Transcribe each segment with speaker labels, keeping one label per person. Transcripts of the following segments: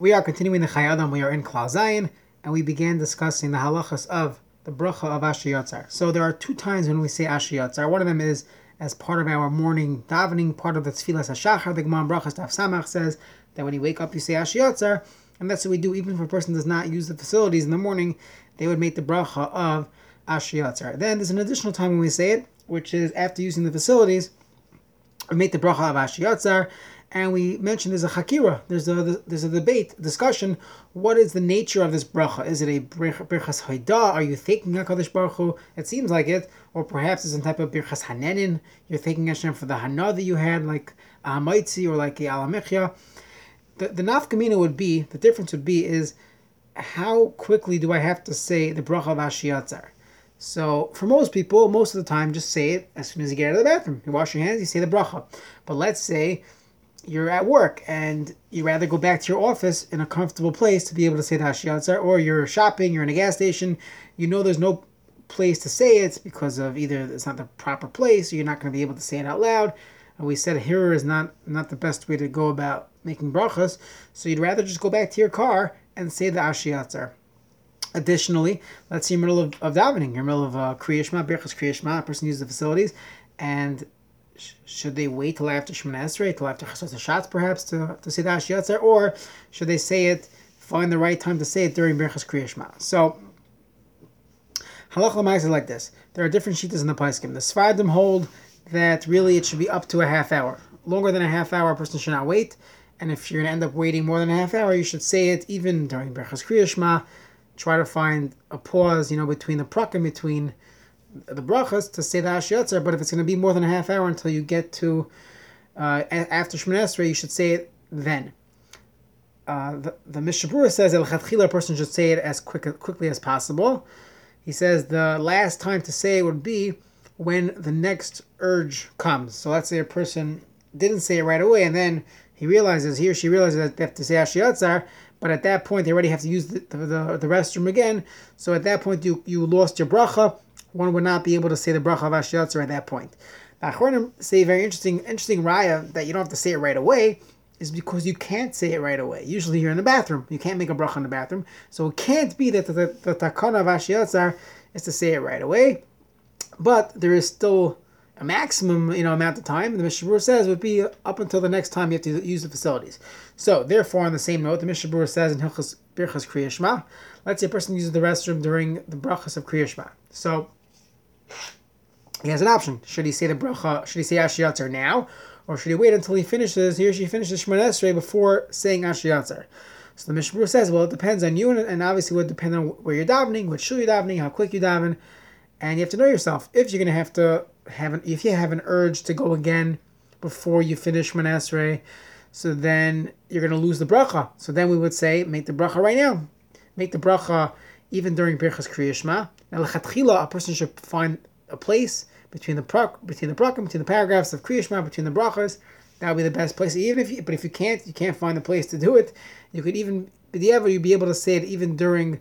Speaker 1: We are continuing the Chayadam. We are in Klal Zayin, and we began discussing the halachas of the bracha of Asher So there are two times when we say Asher One of them is as part of our morning davening, part of the Tfilas HaShachar. The Gemara Brachas Daf Samach says that when you wake up, you say Asher and that's what we do. Even if a person does not use the facilities in the morning, they would make the bracha of Asher Then there's an additional time when we say it, which is after using the facilities, we make the bracha of Asher and we mentioned there's a hakira, there's a there's a debate, discussion. What is the nature of this bracha? Is it a birchas haida? Are you thanking Hakadosh Baruch Hu? It seems like it, or perhaps it's some type of birchas hanenin. You're thanking Hashem for the hana that you had, like a hamaitzi or like a alamechya. The the nafkamina would be the difference would be is how quickly do I have to say the bracha of Ashiyatzar? So for most people, most of the time, just say it as soon as you get out of the bathroom. You wash your hands, you say the bracha. But let's say you're at work and you rather go back to your office in a comfortable place to be able to say the Hashiyat or you're shopping, you're in a gas station, you know there's no place to say it because of either it's not the proper place or you're not going to be able to say it out loud. And we said a here is not not the best way to go about making brachas, so you'd rather just go back to your car and say the Ashiyat Additionally, let's in the middle of, of davening, in the middle of uh, Kriyashma, Birchas Kriyashma, a person uses the facilities, and should they wait till after Shemoneh Esrei, till after Chasas Hashatz perhaps to, to say the Ashiyatzer, or should they say it, find the right time to say it during Berachas Kriya So, Halach Lamais is like this. There are different shitas in the Paiskim. The Sfardim hold that really it should be up to a half hour. Longer than a half hour, a person should not wait. And if you're going to end up waiting more than a half hour, you should say it even during Berachas Kriya Try to find a pause, you know, between the prakim, between the brachas to say the Ashiyatzer, but if it's going to be more than a half hour until you get to uh, after Shemoneh Esrei, you should say it then. Uh, the the Mishnah Berurah says El a person should say it as quick quickly as possible. He says the last time to say it would be when the next urge comes. So let's say a person didn't say it right away, and then he realizes he or she realizes that they have to say Ashiyatzar, but at that point they already have to use the, the, the restroom again. So at that point you you lost your bracha one would not be able to say the bracha of Ashiyatzer at that point. The Achronim say very interesting, interesting raya that you don't have to say it right away is because you can't say it right away. Usually you're in the bathroom. You can't make a bracha in the bathroom. So it can't be that the, the, the takana of Ashiyatzer is to say it right away. But there is still a maximum you know amount of time. The Mishnah Berurah says would be up until the next time you have to use the facilities. So therefore, on the same note, the Mishnah Berurah says in Hilchas Birchas Kriyashma, let's say a person uses the restroom during the brachas of Kriyashma. So he has an option. Should he say the bracha? Should he say Ashiyatzer now, or should he wait until he finishes? He or she finishes Shemoneh Esrei before saying Ashiyatzer. So the Mishnah says, well, it depends on you, and, and obviously would depend on where you're davening, what shul you're davening, how quick you daven, and you have to know yourself. If you're going to have to have an, if you have an urge to go again before you finish Esrei, so then you're going to lose the bracha. So then we would say, make the bracha right now. Make the bracha even during Birchas Kriyashma. Now, lechatchila, a person should find a place between the between the prakim, between the paragraphs of Kriyashma, between the brachas. That would be the best place. Even if, you, but if you can't, you can't find a place to do it. You could even, ever you'd be able to say it even during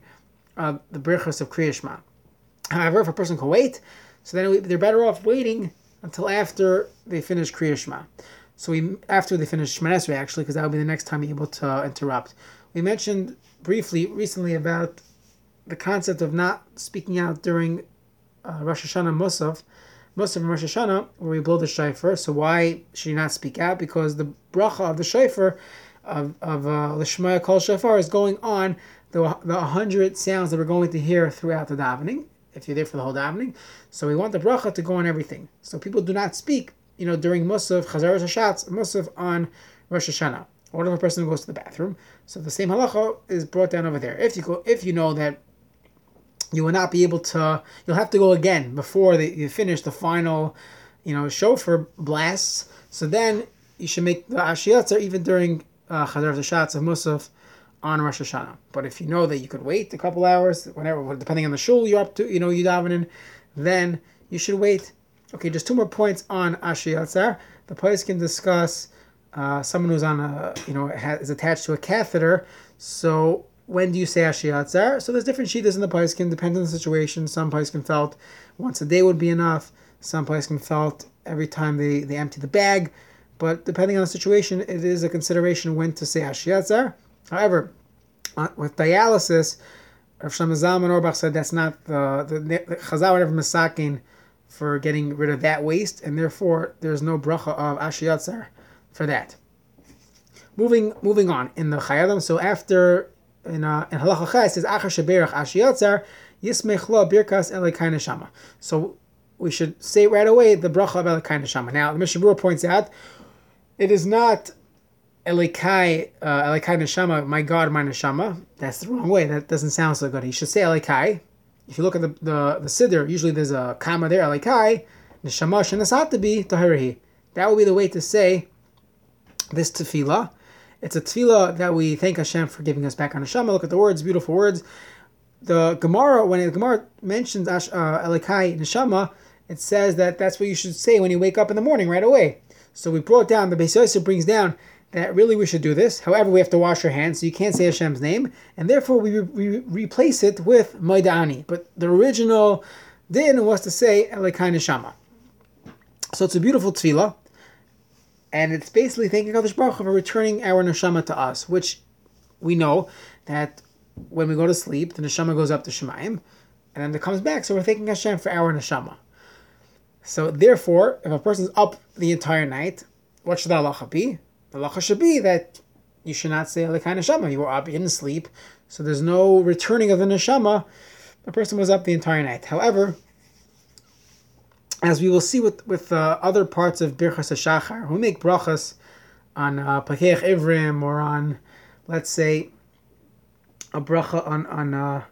Speaker 1: uh, the brachas of Kriyashma. However, if a person can wait, so then they're better off waiting until after they finish Kriyashma. So we after they finish Shemon actually, because that would be the next time you're able to interrupt. We mentioned briefly recently about the concept of not speaking out during uh, Rosh Hashanah Musaf, Musaf and Rosh Hashanah, where we blow the shofar. So why should you not speak out? Because the bracha of the shofar of of uh, Lishmaya Kol Shofar is going on the the hundred sounds that we're going to hear throughout the davening. If you're there for the whole davening, so we want the bracha to go on everything. So people do not speak, you know, during Musaf, Chazar Hashatz, Musaf on Rosh Hashanah. Or if a person goes to the bathroom, so the same halacha is brought down over there. If you go, if you know that you will not be able to. You'll have to go again before you finish the final, you know, shofar blasts. So then you should make the ashiyatzer even during uh, chazar the shots of musaf on Rosh Hashanah. But if you know that you could wait a couple hours, whenever, depending on the shul you're up to, you know, you davening, then you should wait. Okay, just two more points on ashiyatzer. The place can discuss uh, someone who's on a, you know, is attached to a catheter. So when do you say Ashiyatzar? So there's different shitas in the Paiskin, depending on the situation. Some Paiskin felt once a day would be enough. Some Paiskin felt every time they, they empty the bag. But depending on the situation, it is a consideration when to say Ashiyatzar. However, uh, with dialysis, Rav Shlomo Zalman Auerbach said that's not the the, the Chazal were never for getting rid of that waste, and therefore there's no bracha of ashiyatzar for that. Moving moving on in the Chayei Adam, so after in uh, in Halacha says Achar Sheberach Ashiyatzar Yismech Lo Birkas Elikai Neshama. So we should say right away the bracha of Elikai Neshama. Now the Mishnah points out it is not Elikai, uh, Elikai Neshama, my God, my Neshama. That's the wrong way. That doesn't sound so good. He should say Elikai. If you look at the, the, the Siddur, usually there's a comma there, Elikai, Neshama Shenasatabi Tahirihi. That would be the way to say this tefillah. It's a tefillah that we thank Hashem for giving us back on Neshama. Look at the words, beautiful words. The Gemara, when the Gemara mentions uh, Elikai Neshama, it says that that's what you should say when you wake up in the morning right away. So we brought down, the Beis Yosef brings down that really we should do this. However, we have to wash our hands, so you can't say Hashem's name, and therefore we, re- replace it with Maidani. But the original din was to say Elikai Neshama. So it's a beautiful tefillah, and it's basically thanking Kadosh Baruch for returning our neshama to us, which we know that when we go to sleep, the neshama goes up to Shemayim, and then it comes back. So we're thanking Hashem for our neshama. So therefore, if a person's up the entire night, what should the halacha be? The halacha should be that you should not say Elikai neshama. You were up, you didn't sleep, so there's no returning of the neshama. The person was up the entire night. However, as we will see with with uh, other parts of Birchas Hashachar, we make brachas on uh, Ivrim or on, let's say, a bracha on on uh,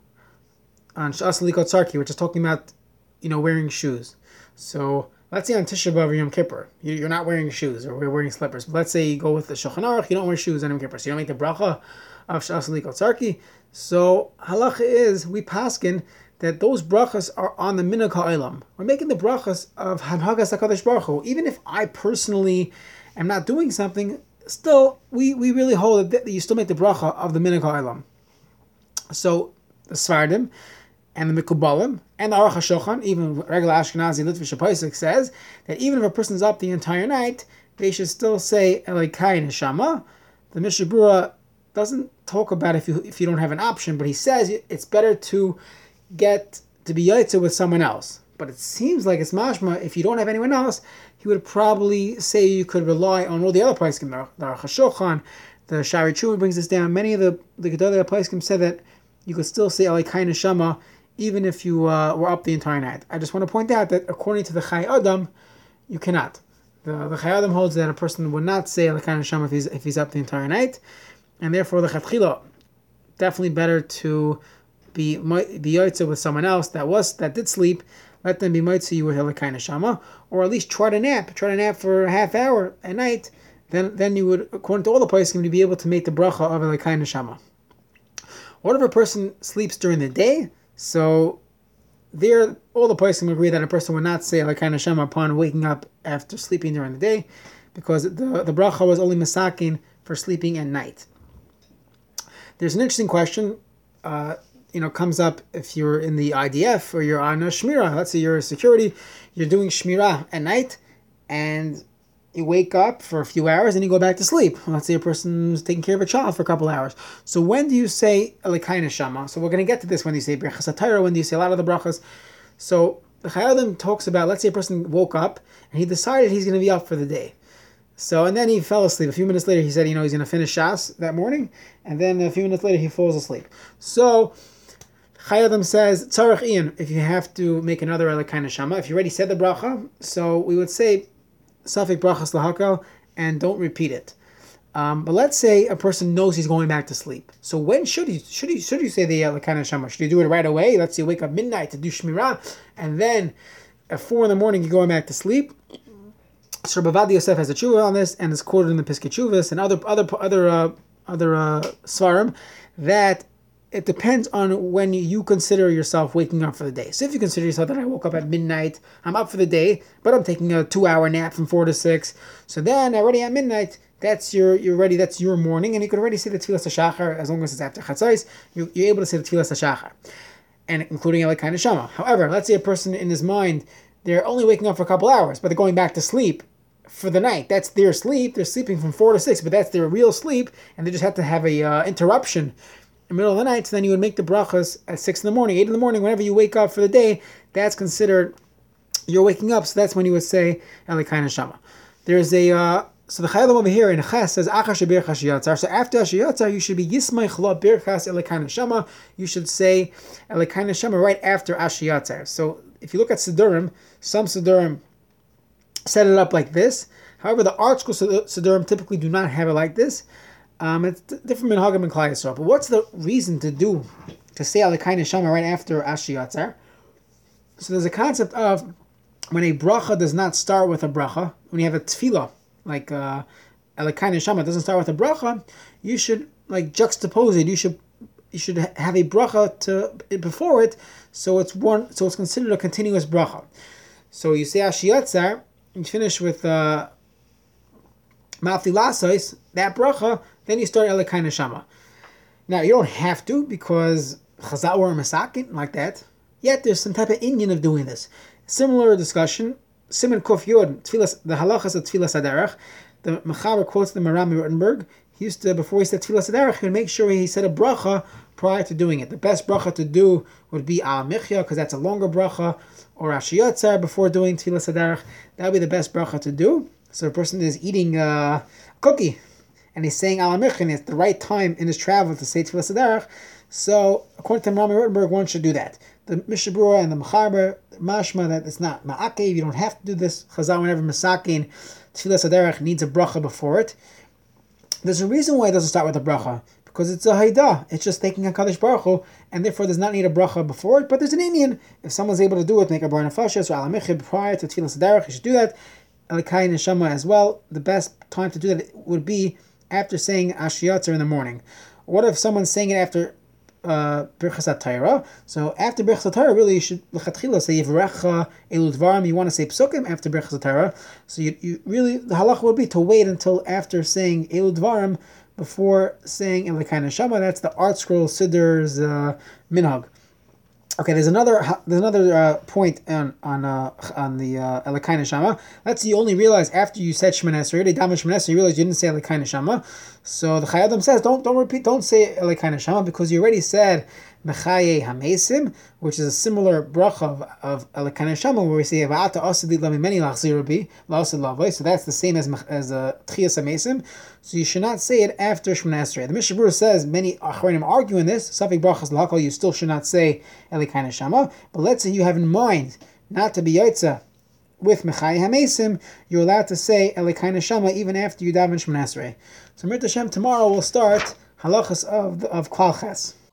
Speaker 1: on Shas Likot Sarki, which is talking about, you know, wearing shoes. So let's say on Tisha B'av or Yom Kippur, you're not wearing shoes or we're wearing slippers. But let's say you go with the Shulchan Aruch, you don't wear shoes on Yom Kippur, so you don't make the bracha of Shas Sarki. So halacha is we paskin that those brachas are on the minhag ha'olam. We're making the brachas of Hanhagas Hakadosh Baruch Hu. Even if I personally am not doing something, still we, we really hold that you still make the bracha of the minhag ha'olam. So the Sfardim and the Mikubalim and the Aruch even regular Ashkenazi Litvish Pesach says that even if a person's up the entire night, they should still say Elikai Neshama. The Mishnah Berurah doesn't talk about if you if you don't have an option, but he says it's better to get to be yaitza with someone else. But it seems like it's mashma. If you don't have anyone else, he would probably say you could rely on all the other places. The Chashochan, the Shari Chu brings this down. Many of the the Gedolah places said that you could still say Alikai Neshama even if you uh, were up the entire night. I just want to point out that according to the Chai Adam, you cannot. The, the Chai Adam holds that a person would not say Alikai Neshama if he's, if he's up the entire night and therefore the chatchila definitely better to be be yotze with someone else that was that did sleep. Let them be yotze you with Helikai Neshama, or at least try to nap. Try to nap for a half hour at night. Then then you would, according to all the places, to be able to make the bracha of Helikai Neshama. What if a person sleeps during the day? So there, all the places agree that a person would not say Helikai Neshama upon waking up after sleeping during the day, because the the bracha was only masakin for sleeping at night. There's an interesting question, uh, you know, comes up if you're in the IDF or you're on a shmira. Let's say you're a security, you're doing shmira at night, and you wake up for a few hours and you go back to sleep. Let's say a person's taking care of a child for a couple hours. So when do you say Elikai Neshama? So we're going to get to this when you say Brachas when do you say a lot of the brachas. So the Chayei Adam talks about, let's say a person woke up and he decided he's going to be up for the day. So, and then he fell asleep. A few minutes later, he said, you know, he's going to finish Shas that morning. And then a few minutes later, he falls asleep. So, Chayei Adam says, Tzarech Ian, if you have to make another Elikai Neshama, if you already said the bracha, so we would say, Safik Brachas Lahakal, and don't repeat it. Um, but let's say a person knows he's going back to sleep. So when should he should he should you say the Elikai Neshama? Should you do it right away? Let's say wake up midnight to do Shmirah, and then at four in the morning you're going back to sleep so Bavad Yosef has a tshuva on this, and it's quoted in the Piskei and other other other uh, other uh, svarim that it depends on when you consider yourself waking up for the day. So if you consider yourself that I woke up at midnight, I'm up for the day, but I'm taking a two-hour nap from four to six. So then already at midnight, that's your you're ready. That's your morning, and you can already say the tefillas hashachar as long as it's after chatzais. You, you're able to say the tefillas hashachar, and including like kind of shama. However, let's say a person in his mind they're only waking up for a couple hours, but they're going back to sleep for the night. That's their sleep. They're sleeping from four to six, but that's their real sleep, and they just have to have a uh, interruption in the middle of the night. So then you would make the brachas at six in the morning, eight in the morning, whenever you wake up for the day. That's considered you're waking up. So that's when you would say Elikai Neshama. There's a uh, so the Chayei Adam over here in Ches says Achar Shebir Chashiyatzar. So after Hashiyatzar, you should be Yismay Chla Birchas Elikai Neshama. You should say Elikai Neshama right after Hashiyatzar. So if you look at Sidurim, some Sidurim set it up like this. However, the ArtScroll Sidurim typically do not have it like this. Um, it's different in Hagam and Klai But what's the reason to do to say Elikai Neshama right after Hashiyatzar? So there's a concept of when a bracha does not start with a bracha, when you have a tefillah, like uh, Elikai Neshama doesn't start with a bracha, you should like juxtapose it. You should you should have a bracha to before it, so it's one, so it's considered a continuous bracha. So you say Ashiyatzar, you finish with uh, Lasois, that bracha, then you start Elikai Neshama. Now you don't have to because Chazal or Masakin like that. Yet there's some type of Indian of doing this. Similar discussion. Simon Kuf Yod, the halachas of Tfilas Aderech. The Mechaber quotes the Maharam Rothenburg. He used to, before he said Tfilas Aderech, he would make sure he said a bracha prior to doing it. The best bracha to do would be Al Michya, because that's a longer bracha, or Ashiyatzar before doing Tfilas Aderech. That would be the best bracha to do. So a person is eating uh, a cookie, and he's saying Al Michya, and it's the right time in his travel to say Tfilas Aderech. So, according to Rami Rothenburg, one should do that. The Mishnah Berurah and the Mechaber, mashma that it's not ma'akev, you don't have to do this. Chazal, whenever masakin, tefillah saderech needs a bracha before it. There's a reason why it doesn't start with a bracha, because it's a haida. It's just taking a Kaddish Baruch Hu, and therefore does not need a bracha before it, but there's an Indian. If someone's able to do it, make a bar nefashas or alamichib prior to tefillah saderech, you should do that. Elikai Neshama as well. The best time to do that would be after saying Ashiyatzer in the morning. What if someone's saying it after uh, Birchas. So after Birchas HaTorah, really you should lechatchila say Yivrecha Eludvarim. You want to say Psukim after Birchas HaTorah. So you, you really the halacha would be to wait until after saying Eludvarim before saying Elikai Neshama. That's the ArtScroll Sidur's uh, minhag. Okay, there's another there's another uh, point on on uh, on the uh, Elikai Neshama. That's you only realize after you said Shemoneh Esrei, already Dama Shemoneh you realize you didn't say Elikai Neshama. So the Chayei Adam says don't don't repeat don't say Elikai Neshama because you already said Mechaye Hamesim, which is a similar bracha of, of Shama, where we say Va'ata Asadi Lamimeni Lachzirabi La'asad Lavoi. So that's the same as as a uh, Tchias Hamesim. So you should not say it after Shemoneh Esrei. The Mishnah Berurah says many Achronim argue in this. Safik brachas lahakal, you still should not say Elikai Neshama. But let's say you have in mind not to be Yaitza with Mechai Hamesim, you're allowed to say Elikai Neshama even after you daven Esrei. So Mir Hashem, tomorrow we'll start halachas of of Kvalches.